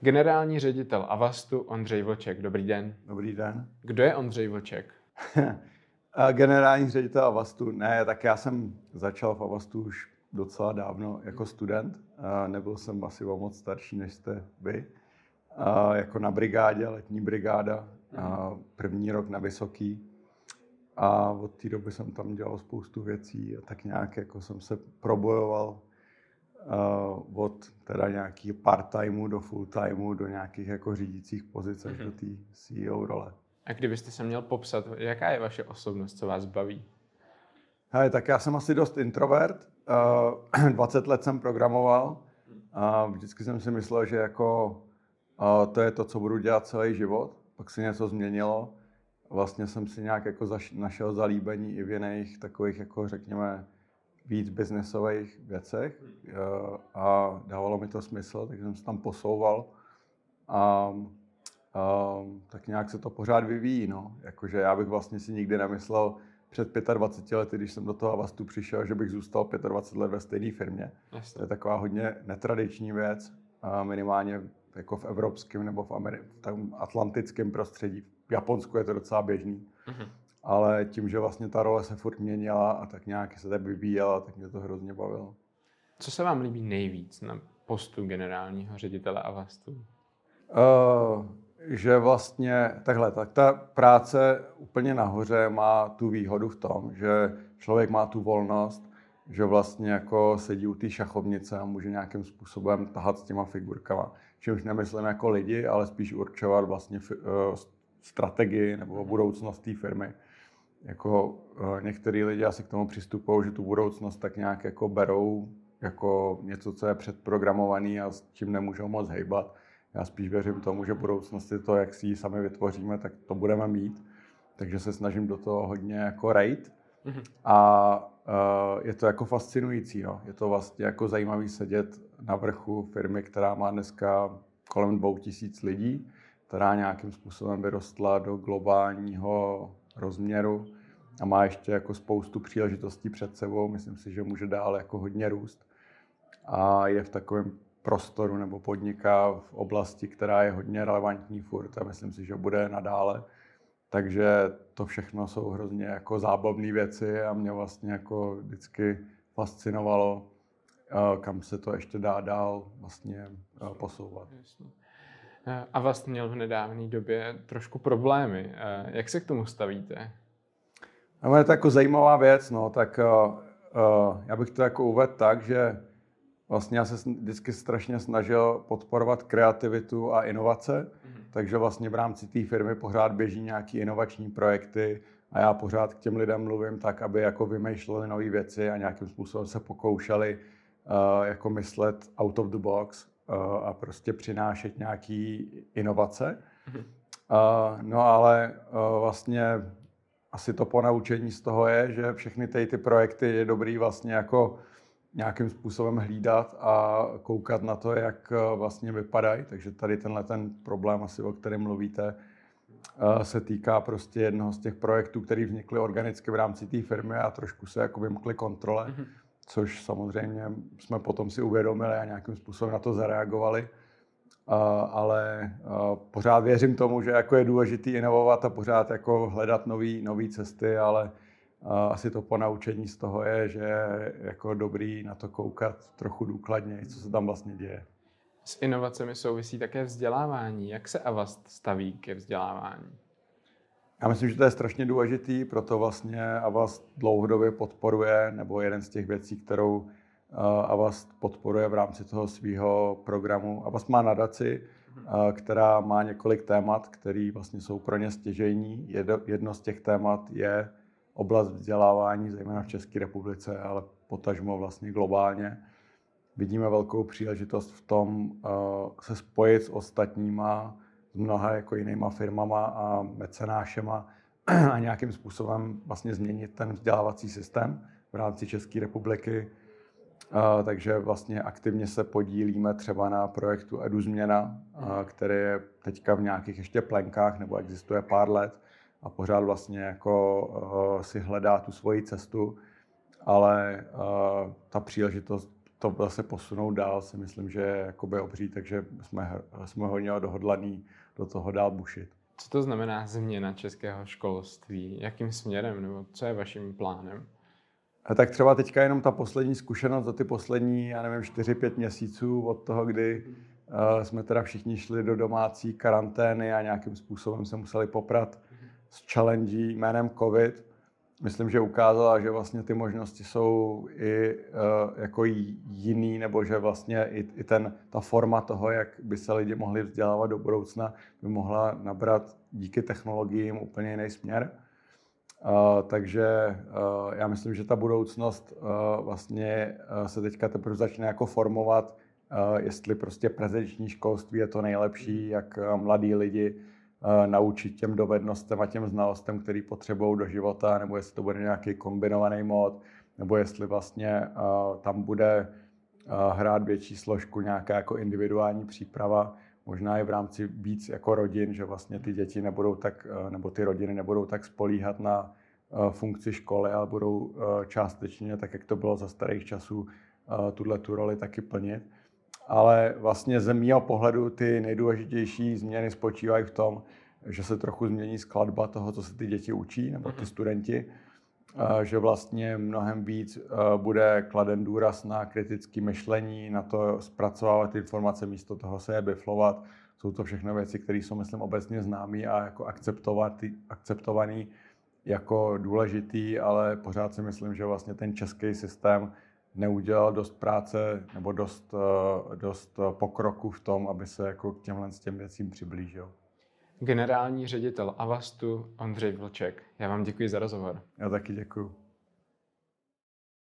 Generální ředitel Avastu Ondřej Vlček. Dobrý den. Dobrý den. Kdo je Ondřej Vlček? Generální ředitel Avastu. Ne, tak já jsem začal v Avastu už docela dávno jako student. Nebyl jsem asi o moc starší, než jste vy. Jako na brigádě, letní brigáda. První rok na Vysoký. A od té doby jsem tam dělal spoustu věcí a tak nějak jako jsem se probojoval uh, od teda nějaký part-timeu do full-timeu do nějakých jako řídících pozic až mm-hmm. do té CEO role. A kdybyste se měl popsat, jaká je vaše osobnost, co vás baví? Hej, tak já jsem asi dost introvert. Uh, 20 let jsem programoval a vždycky jsem si myslel, že jako uh, to je to, co budu dělat celý život. Pak se něco změnilo. Vlastně jsem si nějak jako zaš- našel zalíbení i v jiných takových, jako řekněme, víc biznesových věcech eh, a dávalo mi to smysl, takže jsem se tam posouval a, a tak nějak se to pořád vyvíjí. No. Jakože já bych vlastně si nikdy nemyslel před 25 lety, když jsem do toho Avastu přišel, že bych zůstal 25 let ve stejné firmě. Jasně. To je taková hodně netradiční věc, a minimálně jako v evropském nebo v, Ameri- v tom atlantickém prostředí. V Japonsku je to docela běžný. Mm-hmm ale tím, že vlastně ta role se furt měnila a tak nějak se tak vyvíjela, tak mě to hrozně bavilo. Co se vám líbí nejvíc na postu generálního ředitele Avastu? Uh, že vlastně takhle, tak ta práce úplně nahoře má tu výhodu v tom, že člověk má tu volnost, že vlastně jako sedí u té šachovnice a může nějakým způsobem tahat s těma figurkama. Čímž nemyslím jako lidi, ale spíš určovat vlastně uh, strategii nebo budoucnost té firmy jako uh, některý lidi asi k tomu přistupují, že tu budoucnost tak nějak jako berou jako něco, co je předprogramovaný a s čím nemůžou moc hejbat. Já spíš věřím tomu, že budoucnost je to, jak si ji sami vytvoříme, tak to budeme mít. Takže se snažím do toho hodně jako rejt. Mm-hmm. A uh, je to jako fascinující. No. Je to vlastně jako zajímavý sedět na vrchu firmy, která má dneska kolem dvou tisíc lidí, která nějakým způsobem vyrostla do globálního rozměru a má ještě jako spoustu příležitostí před sebou. Myslím si, že může dál jako hodně růst a je v takovém prostoru nebo podniká v oblasti, která je hodně relevantní furt a myslím si, že bude nadále. Takže to všechno jsou hrozně jako zábavné věci a mě vlastně jako vždycky fascinovalo, eh, kam se to ještě dá dál vlastně eh, posouvat. Eh, a vlastně měl v nedávné době trošku problémy. Jak se k tomu stavíte? No, je to jako zajímavá věc, no, tak uh, uh, já bych to jako uvedl tak, že vlastně já se vždycky strašně snažil podporovat kreativitu a inovace, mm-hmm. takže vlastně v rámci té firmy pořád běží nějaké inovační projekty a já pořád k těm lidem mluvím tak, aby jako vymýšleli nové věci a nějakým způsobem se pokoušeli uh, jako myslet out of the box a prostě přinášet nějaké inovace. Mm-hmm. Uh, no ale uh, vlastně asi to ponaučení z toho je, že všechny ty, ty projekty je dobrý vlastně jako nějakým způsobem hlídat a koukat na to, jak eh, vlastně vypadají. Takže tady tenhle ten problém, asi o kterém mluvíte, eh, se týká prostě jednoho z těch projektů, který vznikly organicky v rámci té firmy a trošku se jako vymkly kontrole, mm-hmm. Což samozřejmě jsme potom si uvědomili a nějakým způsobem na to zareagovali ale pořád věřím tomu, že jako je důležitý inovovat a pořád jako hledat nové cesty, ale asi to ponaučení z toho je, že je jako dobrý na to koukat trochu důkladně, co se tam vlastně děje. S inovacemi souvisí také vzdělávání. Jak se Avast staví ke vzdělávání? Já myslím, že to je strašně důležitý, proto vlastně Avast dlouhodobě podporuje, nebo jeden z těch věcí, kterou Avast podporuje v rámci toho svého programu. Avast má nadaci, která má několik témat, které vlastně jsou pro ně stěžejní. Jedno z těch témat je oblast vzdělávání, zejména v České republice, ale potažmo vlastně globálně. Vidíme velkou příležitost v tom se spojit s ostatníma, mnoha jako jinýma firmama a mecenášema a nějakým způsobem vlastně změnit ten vzdělávací systém v rámci České republiky. A, takže vlastně aktivně se podílíme třeba na projektu Edu Změna, a, který je teďka v nějakých ještě plenkách nebo existuje pár let a pořád vlastně jako a, si hledá tu svoji cestu, ale a, ta příležitost to zase posunout dál, si myslím, že je jakoby obří, takže jsme, jsme hodně dohodlaný do toho dál bušit. Co to znamená změna českého školství? Jakým směrem nebo co je vaším plánem? A tak třeba teďka jenom ta poslední zkušenost za ty poslední, já nevím, 4-5 měsíců od toho, kdy uh, jsme teda všichni šli do domácí karantény a nějakým způsobem se museli poprat s challenge jménem COVID, myslím, že ukázala, že vlastně ty možnosti jsou i uh, jako jiný, nebo že vlastně i, i ten, ta forma toho, jak by se lidi mohli vzdělávat do budoucna, by mohla nabrat díky technologiím úplně jiný směr. Uh, takže uh, já myslím, že ta budoucnost uh, vlastně uh, se teďka teprve začne jako formovat, uh, jestli prostě prezenční školství je to nejlepší, jak uh, mladí lidi naučit těm dovednostem a těm znalostem, který potřebují do života, nebo jestli to bude nějaký kombinovaný mod, nebo jestli vlastně tam bude hrát větší složku nějaká jako individuální příprava, možná i v rámci víc jako rodin, že vlastně ty děti nebudou tak, nebo ty rodiny nebudou tak spolíhat na funkci školy, ale budou částečně, tak jak to bylo za starých časů, tuhle tu roli taky plnit ale vlastně z mého pohledu ty nejdůležitější změny spočívají v tom, že se trochu změní skladba toho, co se ty děti učí, nebo ty mhm. studenti, že vlastně mnohem víc bude kladen důraz na kritické myšlení, na to zpracovávat informace místo toho se je biflovat. Jsou to všechno věci, které jsou, myslím, obecně známé a jako akceptované jako důležitý, ale pořád si myslím, že vlastně ten český systém neudělal dost práce nebo dost, eh, dost pokroku v tom, aby se jako k těmhle s těm věcím přiblížil. Generální ředitel Avastu Ondřej Vlček. Já vám děkuji za rozhovor. Já taky děkuji.